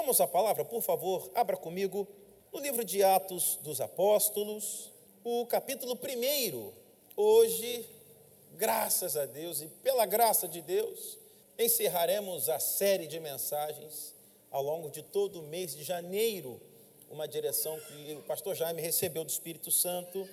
Vamos à palavra, por favor, abra comigo no livro de Atos dos Apóstolos, o capítulo 1. Hoje, graças a Deus e pela graça de Deus, encerraremos a série de mensagens ao longo de todo o mês de janeiro, uma direção que o pastor Jaime recebeu do Espírito Santo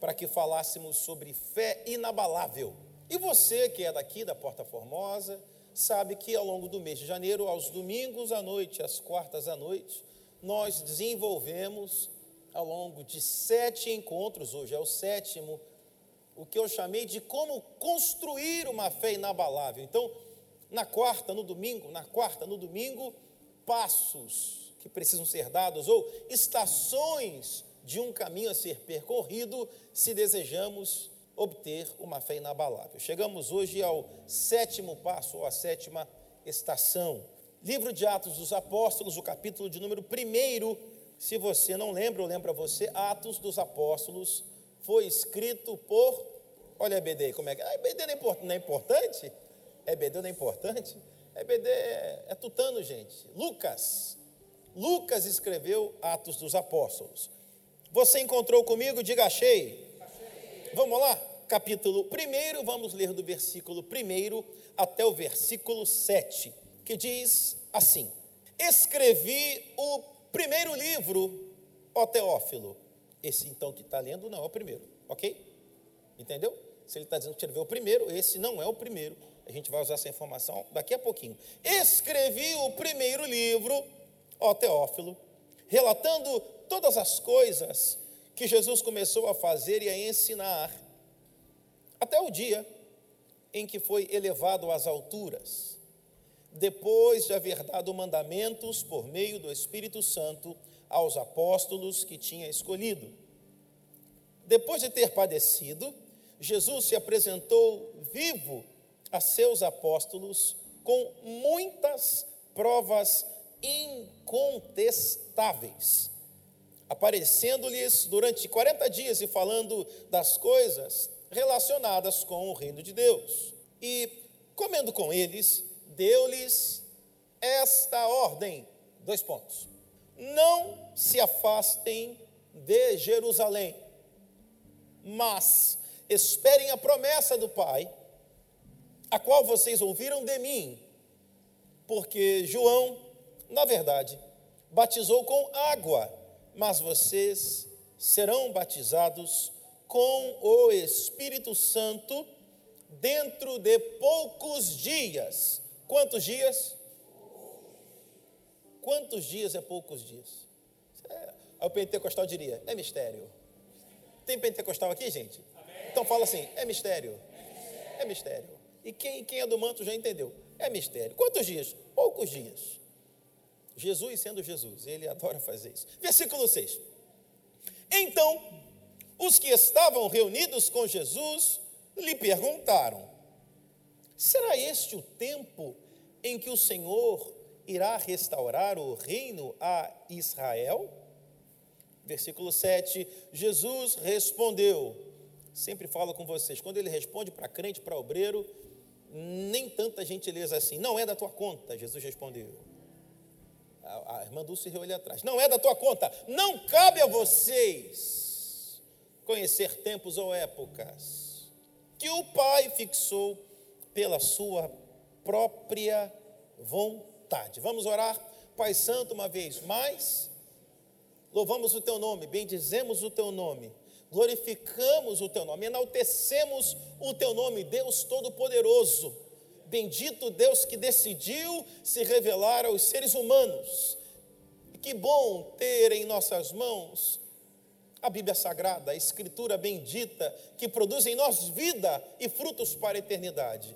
para que falássemos sobre fé inabalável. E você que é daqui da Porta Formosa, sabe que ao longo do mês de janeiro, aos domingos à noite, às quartas à noite, nós desenvolvemos ao longo de sete encontros, hoje é o sétimo, o que eu chamei de como construir uma fé inabalável. Então, na quarta, no domingo, na quarta, no domingo, passos que precisam ser dados ou estações de um caminho a ser percorrido se desejamos obter uma fé inabalável. Chegamos hoje ao sétimo passo, ou à sétima estação. Livro de Atos dos Apóstolos, o capítulo de número 1. Se você não lembra, eu lembro a você, Atos dos Apóstolos foi escrito por. Olha a EBD, como é que é? A EBD não é importante? A EBD não é importante? A EBD é, é tutano, gente. Lucas. Lucas escreveu Atos dos Apóstolos. Você encontrou comigo? Diga achei. Vamos lá? Capítulo 1, vamos ler do versículo 1 até o versículo 7, que diz assim: Escrevi o primeiro livro, ó Teófilo. Esse então que está lendo não é o primeiro, ok? Entendeu? Se ele está dizendo que escreveu o primeiro, esse não é o primeiro. A gente vai usar essa informação daqui a pouquinho. Escrevi o primeiro livro, ó Teófilo, relatando todas as coisas que Jesus começou a fazer e a ensinar, até o dia em que foi elevado às alturas, depois de haver dado mandamentos por meio do Espírito Santo aos apóstolos que tinha escolhido. Depois de ter padecido, Jesus se apresentou vivo a seus apóstolos com muitas provas incontestáveis aparecendo-lhes durante 40 dias e falando das coisas relacionadas com o reino de Deus. E, comendo com eles, deu-lhes esta ordem: dois pontos. Não se afastem de Jerusalém, mas esperem a promessa do Pai, a qual vocês ouviram de mim, porque João, na verdade, batizou com água mas vocês serão batizados com o Espírito Santo dentro de poucos dias. Quantos dias? Quantos dias é poucos dias? É, o pentecostal diria, é mistério. Tem pentecostal aqui, gente? Então fala assim, é mistério. É mistério. E quem, quem é do manto já entendeu. É mistério. Quantos dias? Poucos dias. Jesus sendo Jesus, ele adora fazer isso. Versículo 6. Então, os que estavam reunidos com Jesus lhe perguntaram: Será este o tempo em que o Senhor irá restaurar o reino a Israel? Versículo 7. Jesus respondeu: Sempre falo com vocês, quando ele responde para crente, para obreiro, nem tanta gentileza assim. Não é da tua conta, Jesus respondeu a, irmã Dulce riu ali atrás. Não é da tua conta. Não cabe a vocês conhecer tempos ou épocas que o Pai fixou pela sua própria vontade. Vamos orar, Pai Santo, uma vez mais. Louvamos o teu nome, bendizemos o teu nome, glorificamos o teu nome, enaltecemos o teu nome, Deus Todo-Poderoso Bendito Deus que decidiu se revelar aos seres humanos. E que bom ter em nossas mãos a Bíblia Sagrada, a Escritura bendita, que produz em nós vida e frutos para a eternidade.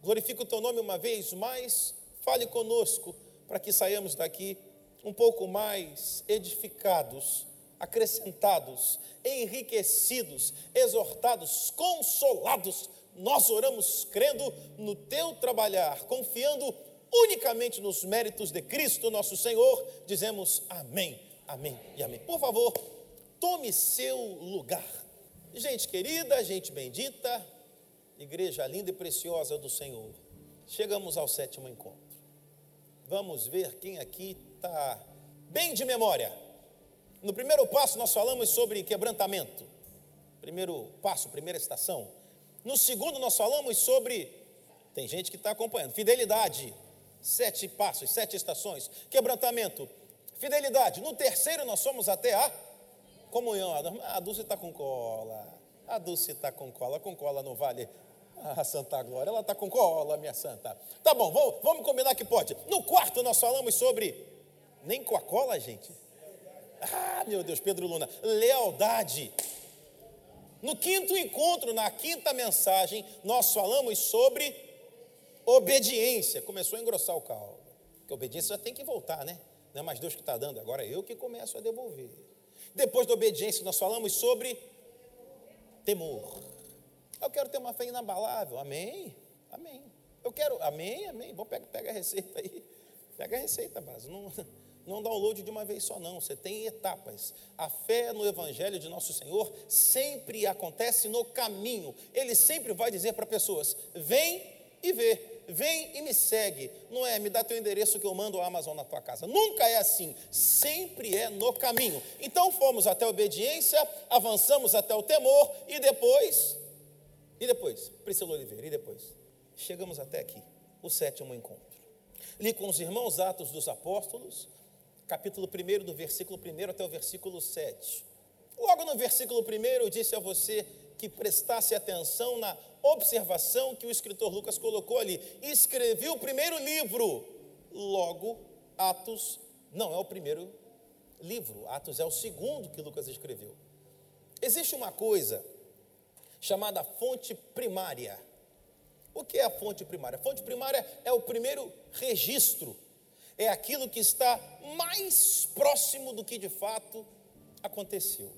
Glorifico o teu nome uma vez mais, fale conosco, para que saiamos daqui um pouco mais edificados, acrescentados, enriquecidos, exortados, consolados nós oramos crendo no teu trabalhar, confiando unicamente nos méritos de Cristo, nosso Senhor, dizemos amém, amém e amém. Por favor, tome seu lugar. Gente querida, gente bendita, igreja linda e preciosa do Senhor, chegamos ao sétimo encontro. Vamos ver quem aqui está bem de memória. No primeiro passo, nós falamos sobre quebrantamento. Primeiro passo, primeira estação. No segundo, nós falamos sobre. Tem gente que está acompanhando. Fidelidade. Sete passos, sete estações. Quebrantamento. Fidelidade. No terceiro, nós somos até a comunhão. A Dulce está com cola. A Dulce está com cola. Com cola não vale ah, Santa Glória, ela está com cola, minha santa. Tá bom, vamos, vamos combinar que pode. No quarto nós falamos sobre. Nem com a cola, gente. Ah, meu Deus, Pedro Luna. Lealdade. No quinto encontro, na quinta mensagem, nós falamos sobre obediência. Começou a engrossar o caldo. Porque obediência já tem que voltar, né? Não é mais Deus que está dando, agora é eu que começo a devolver. Depois da obediência, nós falamos sobre temor. Eu quero ter uma fé inabalável. Amém? Amém. Eu quero, amém, amém. Vamos pega, pega a receita aí. Pega a receita, base. Não, não download de uma vez só, não. Você tem etapas. A fé no Evangelho de Nosso Senhor sempre acontece no caminho. Ele sempre vai dizer para pessoas: vem e vê vem e me segue. Não é, me dá teu endereço que eu mando a Amazon na tua casa. Nunca é assim. Sempre é no caminho. Então fomos até a obediência, avançamos até o temor e depois e depois, Priscila Oliveira, e depois? Chegamos até aqui, o sétimo encontro. Li com os irmãos Atos dos Apóstolos, capítulo 1, do versículo 1 até o versículo 7. Logo no versículo 1, eu disse a você que prestasse atenção na observação que o escritor Lucas colocou ali. Escrevi o primeiro livro, logo, Atos não é o primeiro livro, Atos é o segundo que Lucas escreveu. Existe uma coisa chamada fonte primária. O que é a fonte primária? A fonte primária é o primeiro registro, é aquilo que está mais próximo do que de fato aconteceu.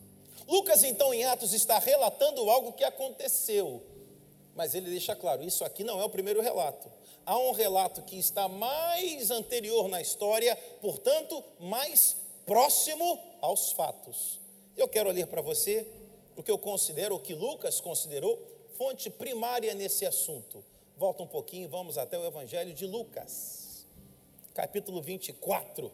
Lucas, então, em Atos, está relatando algo que aconteceu, mas ele deixa claro: isso aqui não é o primeiro relato. Há um relato que está mais anterior na história, portanto, mais próximo aos fatos. Eu quero ler para você o que eu considero, o que Lucas considerou, fonte primária nesse assunto. Volta um pouquinho, vamos até o Evangelho de Lucas, capítulo 24,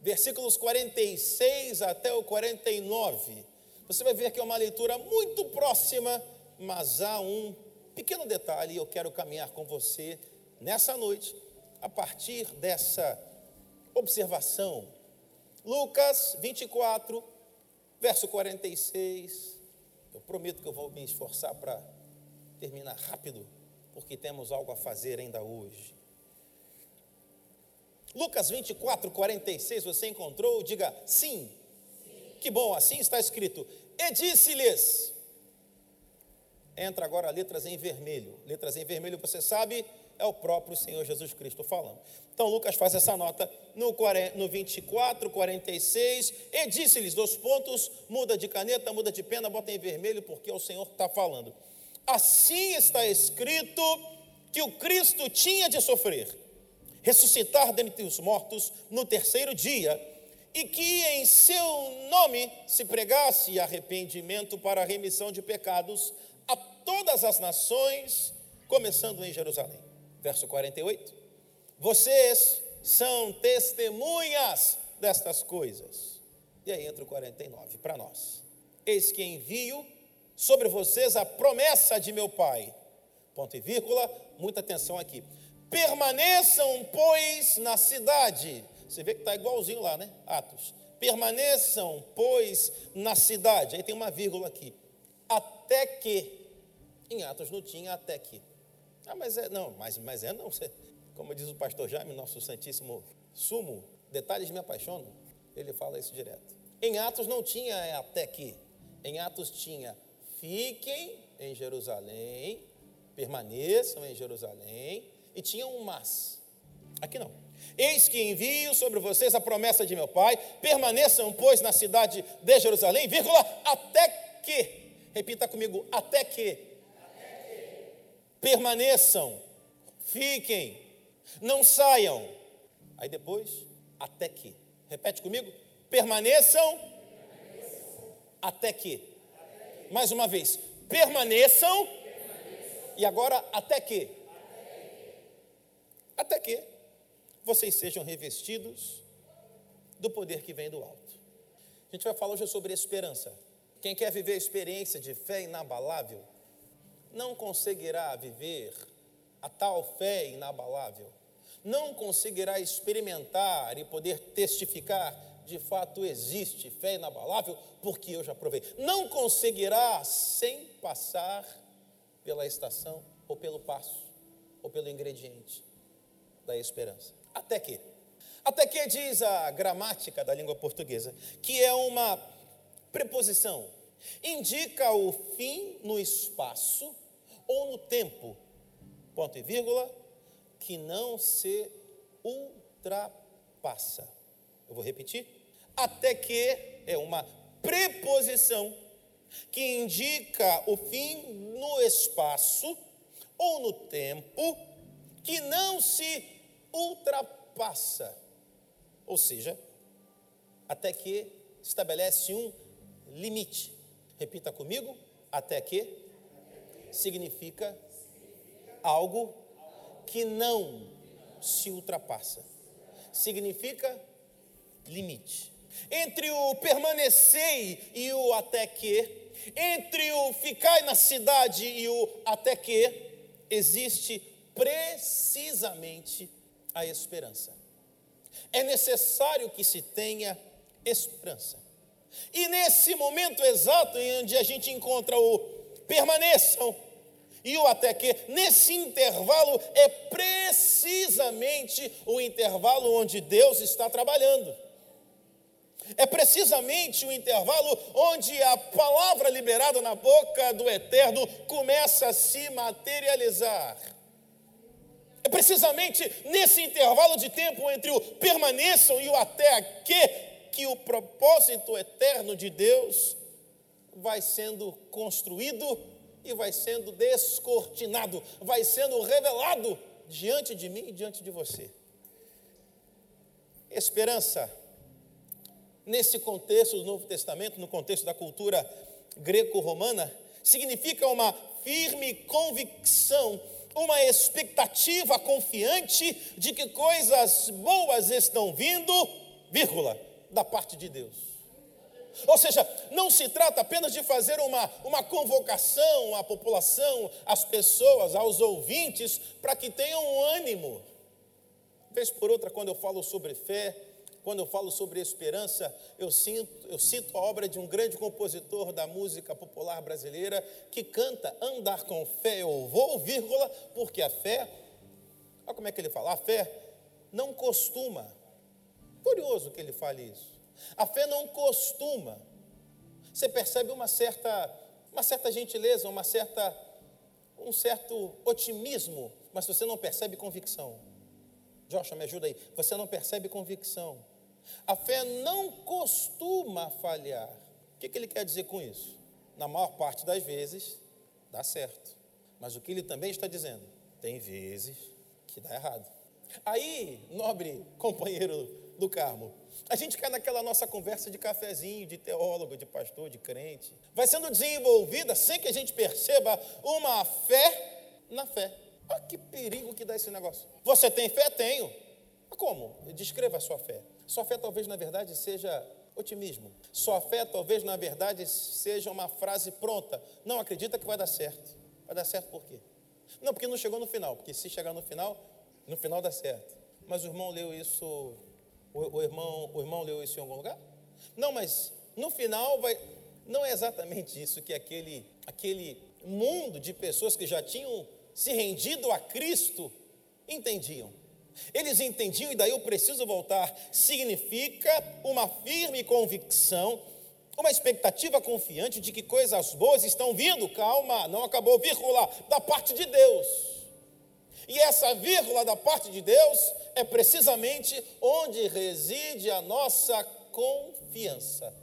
versículos 46 até o 49. Você vai ver que é uma leitura muito próxima, mas há um pequeno detalhe, eu quero caminhar com você nessa noite, a partir dessa observação. Lucas 24, Verso 46. Eu prometo que eu vou me esforçar para terminar rápido, porque temos algo a fazer ainda hoje. Lucas 24, 46, você encontrou? Diga sim. sim. Que bom, assim está escrito. E disse-lhes. Entra agora letras em vermelho. Letras em vermelho, você sabe, é o próprio Senhor Jesus Cristo falando. Então Lucas faz essa nota no, 40, no 24, 46, e disse-lhes, dois pontos, muda de caneta, muda de pena, bota em vermelho, porque é o Senhor que está falando. Assim está escrito que o Cristo tinha de sofrer, ressuscitar dentre os mortos no terceiro dia, e que em seu nome se pregasse arrependimento para a remissão de pecados a todas as nações, começando em Jerusalém verso 48. Vocês são testemunhas destas coisas. E aí entra o 49 para nós. Eis que envio sobre vocês a promessa de meu Pai. Ponto e vírgula, muita atenção aqui. Permaneçam, pois, na cidade. Você vê que está igualzinho lá, né? Atos. Permaneçam, pois, na cidade. Aí tem uma vírgula aqui. Até que. Em Atos não tinha até que. Ah, mas é, não, mas, mas é não. Como diz o pastor Jaime, nosso santíssimo sumo, detalhes me apaixonam. Ele fala isso direto. Em Atos não tinha até que. Em Atos tinha fiquem em Jerusalém, permaneçam em Jerusalém, e tinha um mas. Aqui não. Eis que envio sobre vocês a promessa de meu Pai, permaneçam, pois, na cidade de Jerusalém, vírgula, até que, repita comigo, até que permaneçam, fiquem, não saiam. Aí depois, até que. Repete comigo: permaneçam. Até, que. Mais uma vez: permaneçam. e agora até que. Até que. Vocês sejam revestidos do poder que vem do alto. A gente vai falar hoje sobre esperança. Quem quer viver a experiência de fé inabalável, não conseguirá viver a tal fé inabalável, não conseguirá experimentar e poder testificar de fato existe fé inabalável, porque eu já provei. Não conseguirá sem passar pela estação, ou pelo passo, ou pelo ingrediente da esperança. Até que? Até que diz a gramática da língua portuguesa, que é uma preposição, indica o fim no espaço ou no tempo, ponto e vírgula, que não se ultrapassa. Eu vou repetir até que é uma preposição que indica o fim no espaço ou no tempo que não se ultrapassa. Ou seja, até que estabelece um limite. Repita comigo, até que significa algo que não se ultrapassa. Significa limite entre o permanecer e o até que, entre o ficar na cidade e o até que, existe precisamente a esperança. É necessário que se tenha esperança. E nesse momento exato em onde a gente encontra o permaneçam e o até que, nesse intervalo é precisamente o intervalo onde Deus está trabalhando. É precisamente o intervalo onde a palavra liberada na boca do Eterno começa a se materializar. É precisamente nesse intervalo de tempo entre o permaneçam e o até que, que o propósito eterno de Deus vai sendo construído e vai sendo descortinado, vai sendo revelado diante de mim e diante de você. Esperança nesse contexto do Novo Testamento, no contexto da cultura greco-romana, significa uma firme convicção, uma expectativa confiante de que coisas boas estão vindo, vírgula, da parte de Deus. Ou seja, não se trata apenas de fazer uma, uma convocação à população, às pessoas, aos ouvintes, para que tenham ânimo. Vez por outra, quando eu falo sobre fé, quando eu falo sobre esperança, eu, sinto, eu cito a obra de um grande compositor da música popular brasileira que canta andar com fé eu vou, vírgula, porque a fé, olha como é que ele fala, a fé não costuma. Curioso que ele fale isso. A fé não costuma. Você percebe uma certa, uma certa gentileza, uma certa, um certo otimismo, mas você não percebe convicção. Joshua, me ajuda aí. Você não percebe convicção. A fé não costuma falhar. O que, ele quer dizer com isso? Na maior parte das vezes, dá certo. Mas o que ele também está dizendo? Tem vezes que dá errado. Aí, nobre companheiro do Carmo, a gente cai naquela nossa conversa de cafezinho, de teólogo, de pastor, de crente. Vai sendo desenvolvida, sem que a gente perceba, uma fé na fé. Olha que perigo que dá esse negócio. Você tem fé? Tenho. Como? Descreva a sua fé. Sua fé talvez na verdade seja otimismo. Sua fé talvez na verdade seja uma frase pronta. Não acredita que vai dar certo. Vai dar certo por quê? Não, porque não chegou no final. Porque se chegar no final, no final dá certo. Mas o irmão leu isso. O, o irmão, o irmão leu isso em algum lugar? Não, mas no final vai. Não é exatamente isso que aquele, aquele mundo de pessoas que já tinham se rendido a Cristo entendiam. Eles entendiam, e daí eu preciso voltar, significa uma firme convicção, uma expectativa confiante de que coisas boas estão vindo, calma, não acabou, vírgula, da parte de Deus. E essa vírgula da parte de Deus é precisamente onde reside a nossa confiança,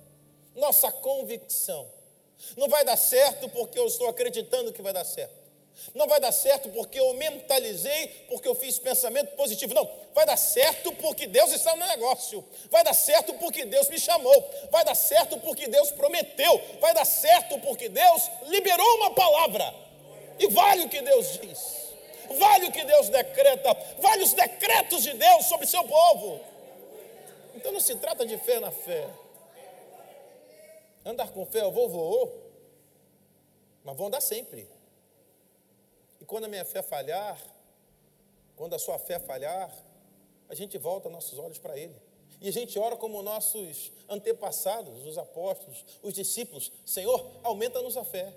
nossa convicção. Não vai dar certo porque eu estou acreditando que vai dar certo. Não vai dar certo porque eu mentalizei, porque eu fiz pensamento positivo. Não, vai dar certo porque Deus está no negócio. Vai dar certo porque Deus me chamou. Vai dar certo porque Deus prometeu. Vai dar certo porque Deus liberou uma palavra. E vale o que Deus diz. vale o que Deus decreta, vale os decretos de Deus sobre seu povo. Então não se trata de fé na fé. Andar com fé, eu vou, vou, mas vou andar sempre. E quando a minha fé falhar, quando a sua fé falhar, a gente volta nossos olhos para Ele. E a gente ora como nossos antepassados, os apóstolos, os discípulos: Senhor, aumenta-nos a fé.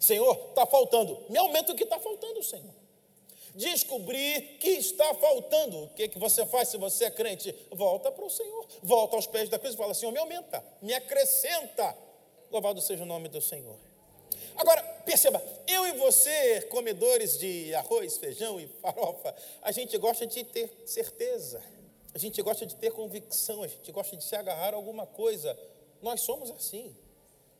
Senhor, está faltando. Me aumenta o que está faltando, Senhor. Descobrir que está faltando. O que, que você faz se você é crente? Volta para o Senhor. Volta aos pés da cruz e fala: Senhor, me aumenta, me acrescenta. Louvado seja o nome do Senhor. Agora, perceba, eu e você, comedores de arroz, feijão e farofa, a gente gosta de ter certeza, a gente gosta de ter convicção, a gente gosta de se agarrar a alguma coisa. Nós somos assim.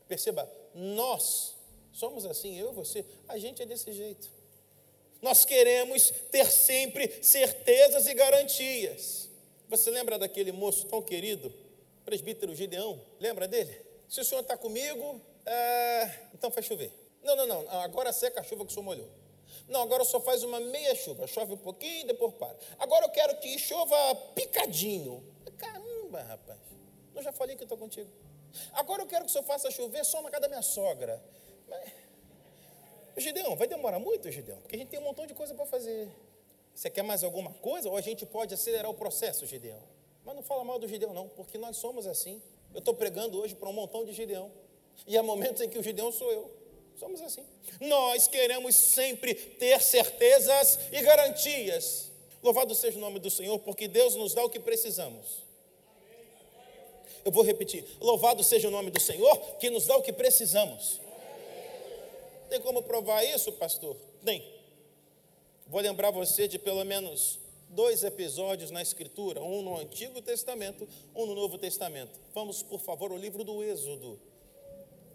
Perceba, nós somos assim, eu e você, a gente é desse jeito. Nós queremos ter sempre certezas e garantias. Você lembra daquele moço tão querido, presbítero Gideão? Lembra dele? Se o senhor está comigo, é, então faz chover. Não, não, não, agora seca a chuva que o senhor molhou. Não, agora só faz uma meia chuva, chove um pouquinho e depois para. Agora eu quero que chova picadinho. Caramba, rapaz, eu já falei que estou contigo. Agora eu quero que o senhor faça chover só na casa da minha sogra. Mas, Gideão, vai demorar muito, Gideão? Porque a gente tem um montão de coisa para fazer. Você quer mais alguma coisa? Ou a gente pode acelerar o processo, Gideão? Mas não fala mal do Gideão, não, porque nós somos assim. Eu estou pregando hoje para um montão de Gideão. E há momentos em que o Gideão sou eu. Somos assim. Nós queremos sempre ter certezas e garantias. Louvado seja o nome do Senhor, porque Deus nos dá o que precisamos. Eu vou repetir: louvado seja o nome do Senhor, que nos dá o que precisamos. Tem como provar isso, pastor? Tem. Vou lembrar você de pelo menos dois episódios na Escritura, um no Antigo Testamento, um no Novo Testamento. Vamos, por favor, ao livro do Êxodo.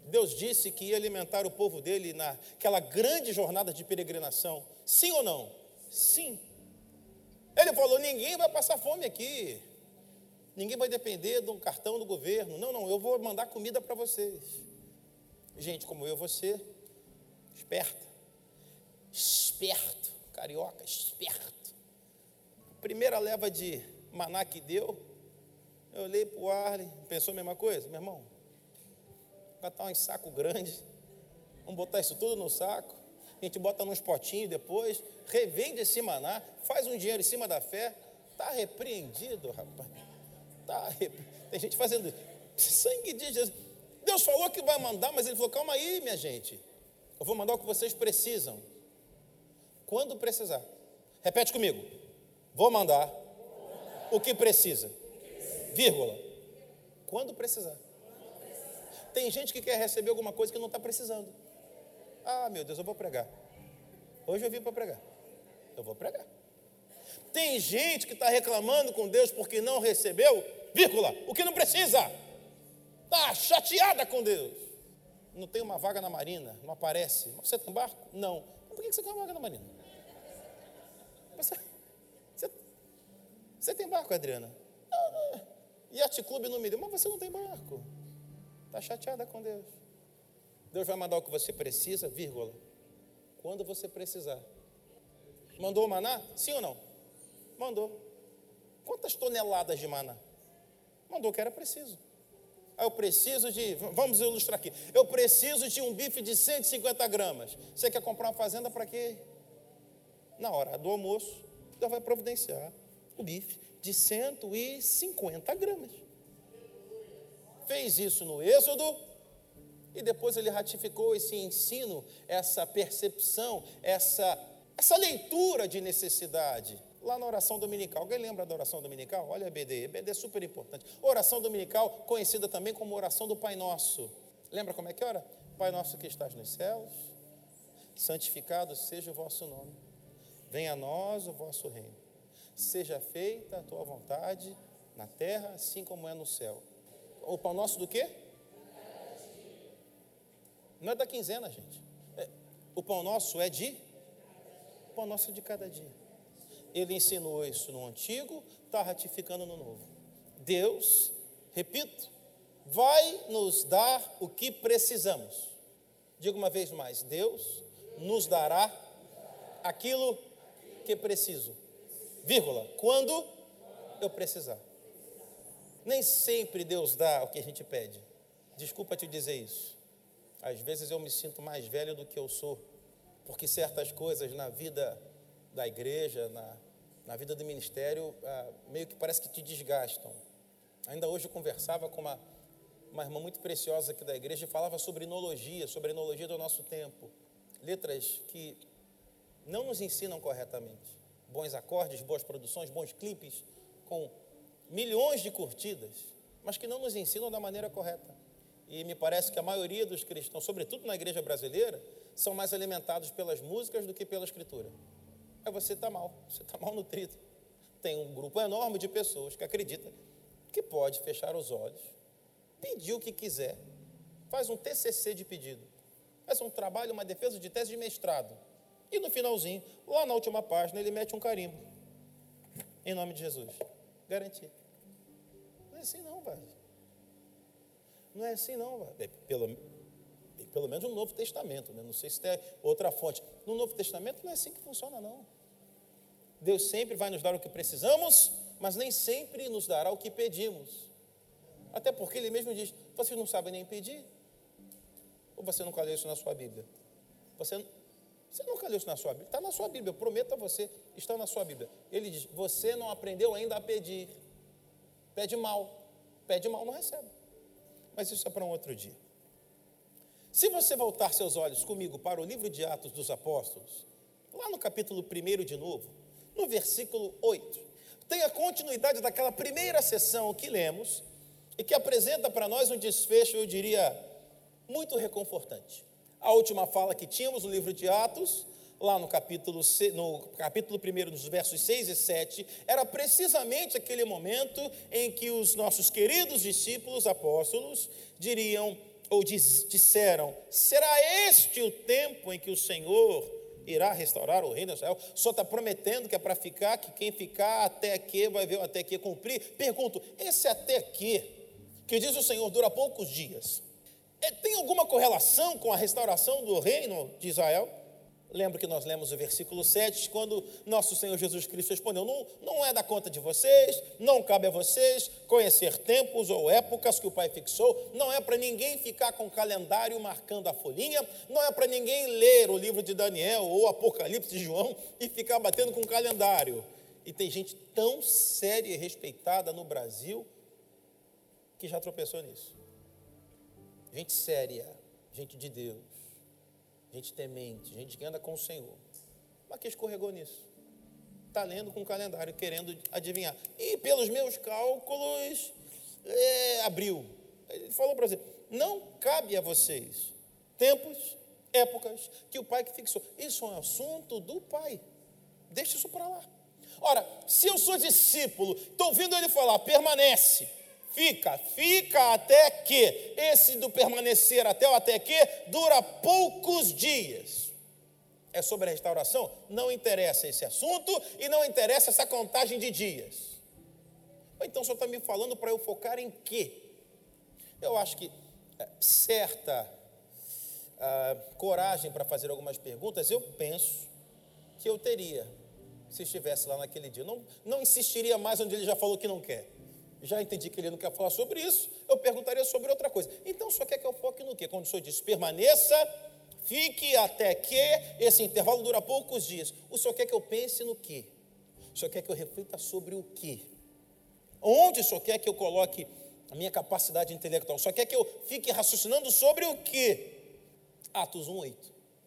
Deus disse que ia alimentar o povo dele naquela grande jornada de peregrinação. Sim ou não? Sim. Ele falou: ninguém vai passar fome aqui. Ninguém vai depender de um cartão do governo. Não, não, eu vou mandar comida para vocês. Gente como eu, você, esperta. Esperto. Carioca, esperto. Primeira leva de maná que deu. Eu olhei para o Arlen, pensou a mesma coisa? Meu irmão, catar um saco grande, vamos botar isso tudo no saco, a gente bota nos potinhos depois, revende esse maná, faz um dinheiro em cima da fé, está repreendido, rapaz. Tá Tem gente fazendo sangue de Jesus. Deus falou que vai mandar, mas ele falou: calma aí, minha gente. Eu vou mandar o que vocês precisam. Quando precisar. Repete comigo. Vou mandar o que precisa. Vírgula. Quando precisar. Tem gente que quer receber alguma coisa que não está precisando. Ah, meu Deus, eu vou pregar. Hoje eu vim para pregar. Eu vou pregar. Tem gente que está reclamando com Deus porque não recebeu, vírgula, o que não precisa. Está chateada com Deus. Não tem uma vaga na Marina, não aparece. Você tem barco? Não. Por que você quer uma vaga na Marina? Você, você, você tem barco, Adriana? Não, não. A Clube não me deu, mas você não tem barco. Está chateada com Deus. Deus vai mandar o que você precisa, vírgula. Quando você precisar. Mandou o maná? Sim ou não? Mandou. Quantas toneladas de maná? Mandou que era preciso. eu preciso de, vamos ilustrar aqui. Eu preciso de um bife de 150 gramas. Você quer comprar uma fazenda para quê? Na hora do almoço, Deus vai providenciar o bife de 150 gramas fez isso no Êxodo, e depois ele ratificou esse ensino, essa percepção, essa, essa leitura de necessidade. Lá na oração dominical. Alguém lembra da oração dominical? Olha a BD. BD é super importante. Oração dominical, conhecida também como oração do Pai Nosso. Lembra como é que ora? Pai Nosso que estás nos céus, santificado seja o vosso nome. Venha a nós o vosso reino. Seja feita a tua vontade na terra, assim como é no céu o pão nosso do quê? Não é da quinzena, gente. É, o pão nosso é de? O pão nosso é de cada dia. Ele ensinou isso no antigo, está ratificando no novo. Deus, repito, vai nos dar o que precisamos. Diga uma vez mais: Deus nos dará aquilo que preciso. Vírgula. Quando eu precisar. Nem sempre Deus dá o que a gente pede. Desculpa te dizer isso. Às vezes eu me sinto mais velho do que eu sou, porque certas coisas na vida da igreja, na, na vida do ministério, ah, meio que parece que te desgastam. Ainda hoje eu conversava com uma, uma irmã muito preciosa aqui da igreja e falava sobre enologia, sobre enologia do nosso tempo. Letras que não nos ensinam corretamente. Bons acordes, boas produções, bons clipes, com milhões de curtidas, mas que não nos ensinam da maneira correta. E me parece que a maioria dos cristãos, sobretudo na igreja brasileira, são mais alimentados pelas músicas do que pela escritura. Aí você está mal, você está mal nutrido. Tem um grupo enorme de pessoas que acreditam que pode fechar os olhos, pedir o que quiser, faz um TCC de pedido, faz um trabalho, uma defesa de tese de mestrado, e no finalzinho, lá na última página, ele mete um carimbo, em nome de Jesus, garantido. Não é assim não, vai. Não é assim não, vai. Pelo, pelo menos no Novo Testamento, né? não sei se tem outra fonte. No Novo Testamento não é assim que funciona, não. Deus sempre vai nos dar o que precisamos, mas nem sempre nos dará o que pedimos. Até porque Ele mesmo diz: vocês não sabem nem pedir? Ou você nunca leu isso na sua Bíblia? Você, você nunca leu isso na sua Bíblia? Está na sua Bíblia, eu prometo a você, está na sua Bíblia. Ele diz: você não aprendeu ainda a pedir. Pede mal. Pede mal, não recebe. Mas isso é para um outro dia. Se você voltar seus olhos comigo para o livro de Atos dos Apóstolos, lá no capítulo 1 de novo, no versículo 8, tem a continuidade daquela primeira sessão que lemos e que apresenta para nós um desfecho, eu diria, muito reconfortante. A última fala que tínhamos no livro de Atos, lá no capítulo, no capítulo 1, nos versos 6 e 7, era precisamente aquele momento em que os nossos queridos discípulos apóstolos diriam ou disseram: será este o tempo em que o Senhor irá restaurar o reino do Israel? Só está prometendo que é para ficar, que quem ficar até que vai ver até que cumprir. Pergunto: esse até que, que diz o Senhor, dura poucos dias, tem alguma correlação com a restauração do reino de Israel? Lembro que nós lemos o versículo 7, quando nosso Senhor Jesus Cristo respondeu: não, não é da conta de vocês, não cabe a vocês conhecer tempos ou épocas que o Pai fixou, não é para ninguém ficar com o calendário marcando a folhinha, não é para ninguém ler o livro de Daniel ou Apocalipse de João e ficar batendo com o calendário. E tem gente tão séria e respeitada no Brasil que já tropeçou nisso. Gente séria, gente de Deus gente temente, gente que anda com o Senhor. Mas que escorregou nisso. Está lendo com o calendário, querendo adivinhar. E pelos meus cálculos, é, abriu. Ele falou para você: não cabe a vocês tempos, épocas que o Pai que fixou. Isso é um assunto do Pai. Deixa isso para lá. Ora, se eu sou discípulo, estou ouvindo ele falar, permanece Fica, fica até que. Esse do permanecer até o até que dura poucos dias. É sobre a restauração? Não interessa esse assunto e não interessa essa contagem de dias. Então só está me falando para eu focar em quê? Eu acho que é, certa uh, coragem para fazer algumas perguntas, eu penso que eu teria se estivesse lá naquele dia. Não, não insistiria mais onde ele já falou que não quer já entendi que ele não quer falar sobre isso, eu perguntaria sobre outra coisa. Então, só quer que eu foque no quê? Quando o senhor diz permaneça, fique até que esse intervalo dura poucos dias. O senhor quer que eu pense no quê? O senhor quer que eu reflita sobre o quê? Onde o senhor quer que eu coloque a minha capacidade intelectual? O senhor quer que eu fique raciocinando sobre o quê? Atos 1,8.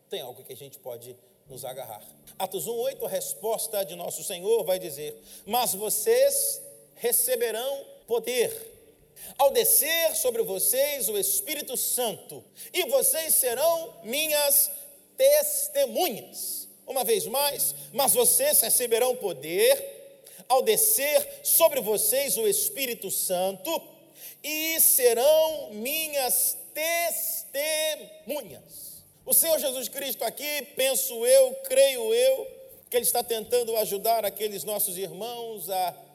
Tem algo que a gente pode nos agarrar. Atos 1,8, a resposta de nosso Senhor vai dizer: Mas vocês receberão poder ao descer sobre vocês o Espírito Santo, e vocês serão minhas testemunhas. Uma vez mais, mas vocês receberão poder ao descer sobre vocês o Espírito Santo, e serão minhas testemunhas. O Senhor Jesus Cristo aqui, penso eu, creio eu, que Ele está tentando ajudar aqueles nossos irmãos a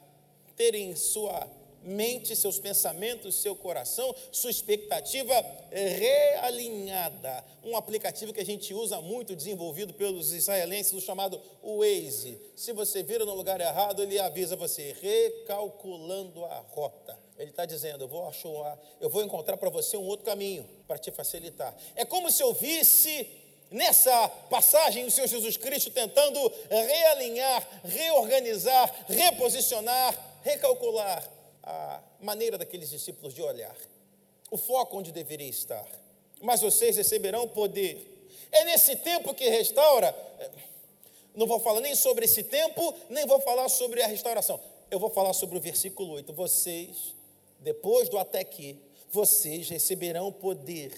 terem sua mente, seus pensamentos, seu coração, sua expectativa realinhada. Um aplicativo que a gente usa muito, desenvolvido pelos israelenses, o chamado Waze. Se você vira no lugar errado, ele avisa você, recalculando a rota. Ele está dizendo: eu vou, achar, eu vou encontrar para você um outro caminho para te facilitar. É como se eu visse nessa passagem o Senhor Jesus Cristo tentando realinhar, reorganizar, reposicionar, recalcular a maneira daqueles discípulos de olhar, o foco onde deveria estar. Mas vocês receberão poder. É nesse tempo que restaura. Não vou falar nem sobre esse tempo, nem vou falar sobre a restauração. Eu vou falar sobre o versículo 8. Vocês, depois do até que, vocês receberão poder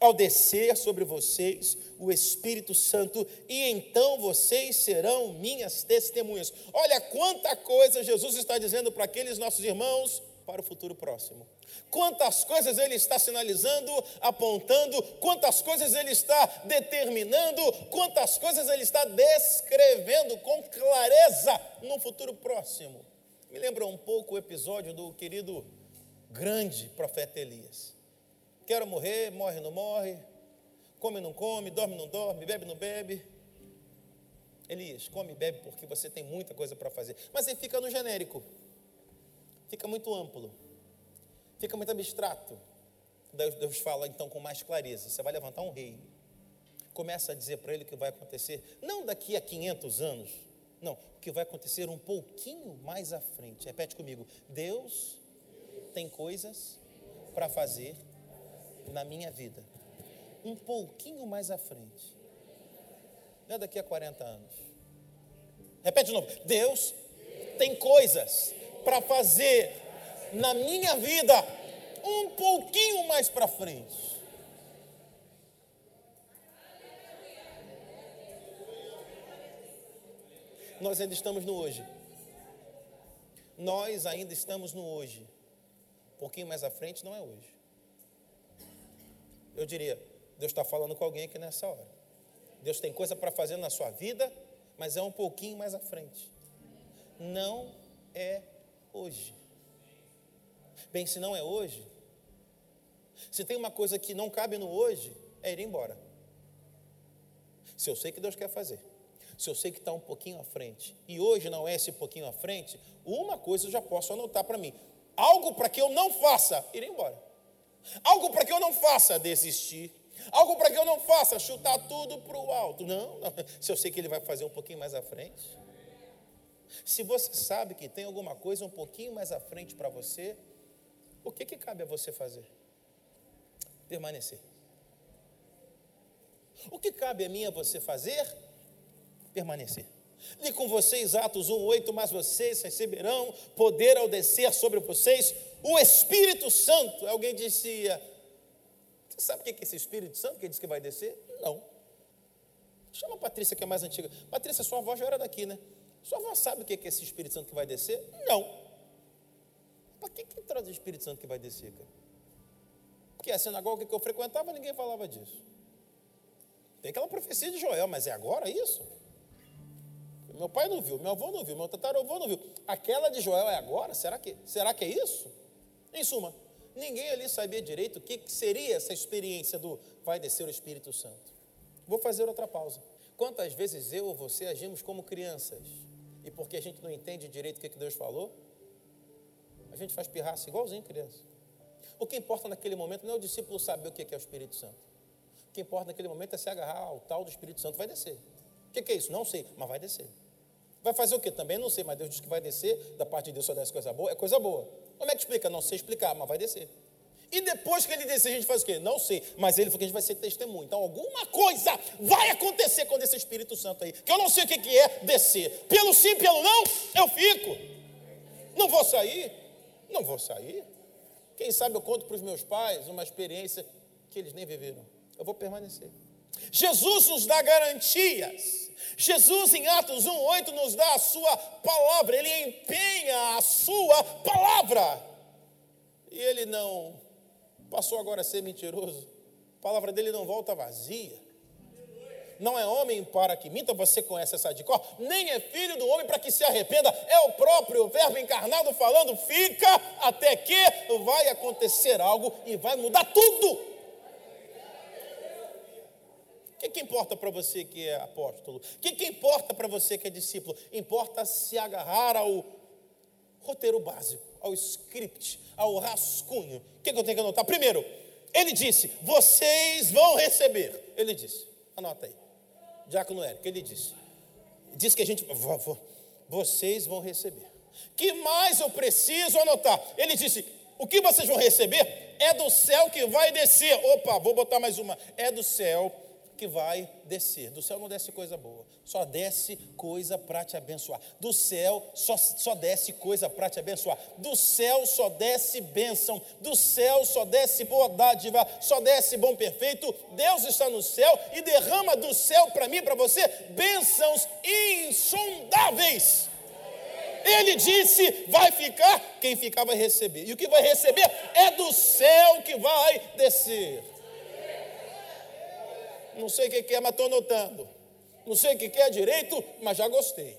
ao descer sobre vocês o Espírito Santo, e então vocês serão minhas testemunhas. Olha quanta coisa Jesus está dizendo para aqueles nossos irmãos para o futuro próximo. Quantas coisas ele está sinalizando, apontando, quantas coisas ele está determinando, quantas coisas ele está descrevendo com clareza no futuro próximo. Me lembra um pouco o episódio do querido grande profeta Elias. Quero morrer, morre, não morre. Come, não come, dorme, não dorme, bebe, não bebe. Elias, come e bebe porque você tem muita coisa para fazer. Mas ele fica no genérico. Fica muito amplo. Fica muito abstrato. Deus, Deus fala então com mais clareza. Você vai levantar um rei. Começa a dizer para ele o que vai acontecer. Não daqui a 500 anos. Não, o que vai acontecer um pouquinho mais à frente. Repete comigo. Deus tem coisas para fazer na minha vida. Um pouquinho mais à frente. Não é daqui a 40 anos. Repete de novo. Deus tem coisas para fazer na minha vida um pouquinho mais para frente. Nós ainda estamos no hoje. Nós ainda estamos no hoje. Um pouquinho mais à frente não é hoje eu diria: Deus está falando com alguém aqui nessa hora. Deus tem coisa para fazer na sua vida, mas é um pouquinho mais à frente. Não é hoje. Bem, se não é hoje, se tem uma coisa que não cabe no hoje, é ir embora. Se eu sei que Deus quer fazer, se eu sei que está um pouquinho à frente, e hoje não é esse pouquinho à frente, uma coisa eu já posso anotar para mim: algo para que eu não faça, ir embora. Algo para que eu não faça desistir. Algo para que eu não faça chutar tudo para o alto. Não, não, se eu sei que ele vai fazer um pouquinho mais à frente. Se você sabe que tem alguma coisa um pouquinho mais à frente para você, o que, que cabe a você fazer? Permanecer. O que cabe a mim a você fazer? Permanecer. Li com vocês Atos 1,8, mas vocês receberão poder ao descer sobre vocês o Espírito Santo. Alguém dizia, você sabe o que é esse Espírito Santo que diz que vai descer? Não. Chama a Patrícia, que é mais antiga. Patrícia, sua avó já era daqui, né? Sua avó sabe o que é esse Espírito Santo que vai descer? Não. Para que, que traz o Espírito Santo que vai descer, cara? Porque a sinagoga que eu frequentava, ninguém falava disso. Tem aquela profecia de Joel, mas é agora isso? Meu pai não viu, meu avô não viu, meu tataravô não viu. Aquela de Joel é agora? Será que, será que é isso? Em suma, ninguém ali sabia direito o que seria essa experiência do vai descer o Espírito Santo. Vou fazer outra pausa. Quantas vezes eu ou você agimos como crianças e porque a gente não entende direito o que Deus falou, a gente faz pirraça igualzinho criança. O que importa naquele momento não é o discípulo saber o que é o Espírito Santo. O que importa naquele momento é se agarrar ao tal do Espírito Santo, vai descer. O que é isso? Não sei, mas vai descer. Vai fazer o quê? Também não sei, mas Deus diz que vai descer, da parte de Deus só desce coisa boa, é coisa boa. Como é que explica? Não sei explicar, mas vai descer. E depois que ele descer, a gente faz o quê? Não sei, mas ele falou que a gente vai ser testemunho. Então, alguma coisa vai acontecer com esse Espírito Santo aí, que eu não sei o que é descer. Pelo sim, pelo não, eu fico. Não vou sair, não vou sair. Quem sabe eu conto para os meus pais uma experiência que eles nem viveram. Eu vou permanecer. Jesus nos dá garantias Jesus, em Atos 1,8, nos dá a sua palavra, ele empenha a sua palavra. E ele não passou agora a ser mentiroso. A palavra dele não volta vazia. não é homem para que minta, você conhece essa de cor, nem é filho do homem para que se arrependa, é o próprio Verbo encarnado falando, fica até que vai acontecer algo e vai mudar tudo. O que, que importa para você que é apóstolo? O que, que importa para você que é discípulo? Importa se agarrar ao roteiro básico, ao script, ao rascunho. O que, que eu tenho que anotar? Primeiro, ele disse: Vocês vão receber. Ele disse: Anota aí. Diácono Érico, ele disse. Diz que a gente. Vocês vão receber. que mais eu preciso anotar? Ele disse: O que vocês vão receber é do céu que vai descer. Opa, vou botar mais uma. É do céu que vai descer. Do céu não desce coisa boa, só desce coisa para te abençoar. Do céu só, só desce coisa para te abençoar. Do céu só desce bênção. Do céu só desce boa dádiva, só desce bom perfeito. Deus está no céu e derrama do céu para mim, para você, bênçãos insondáveis. Ele disse: vai ficar, quem ficar vai receber. E o que vai receber é do céu que vai descer. Não sei o que é, mas estou anotando. Não sei o que é direito, mas já gostei.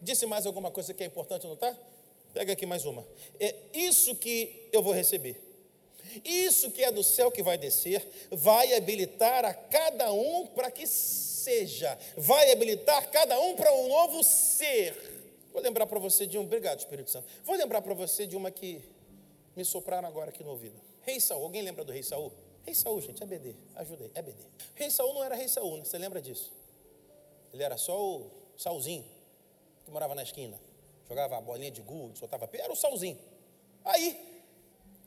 Disse mais alguma coisa que é importante anotar? Pega aqui mais uma. É isso que eu vou receber. Isso que é do céu que vai descer, vai habilitar a cada um para que seja, vai habilitar cada um para um novo ser. Vou lembrar para você de um, obrigado Espírito Santo. Vou lembrar para você de uma que me sopraram agora aqui no ouvido. Rei Saul, alguém lembra do Rei Saul? Rei Saul, gente, é BD, ajudei, é BD. Rei Saul não era Rei Saul, né? Você lembra disso? Ele era só o Saulzinho, que morava na esquina. Jogava bolinha de gude, soltava pé, era o Saulzinho. Aí,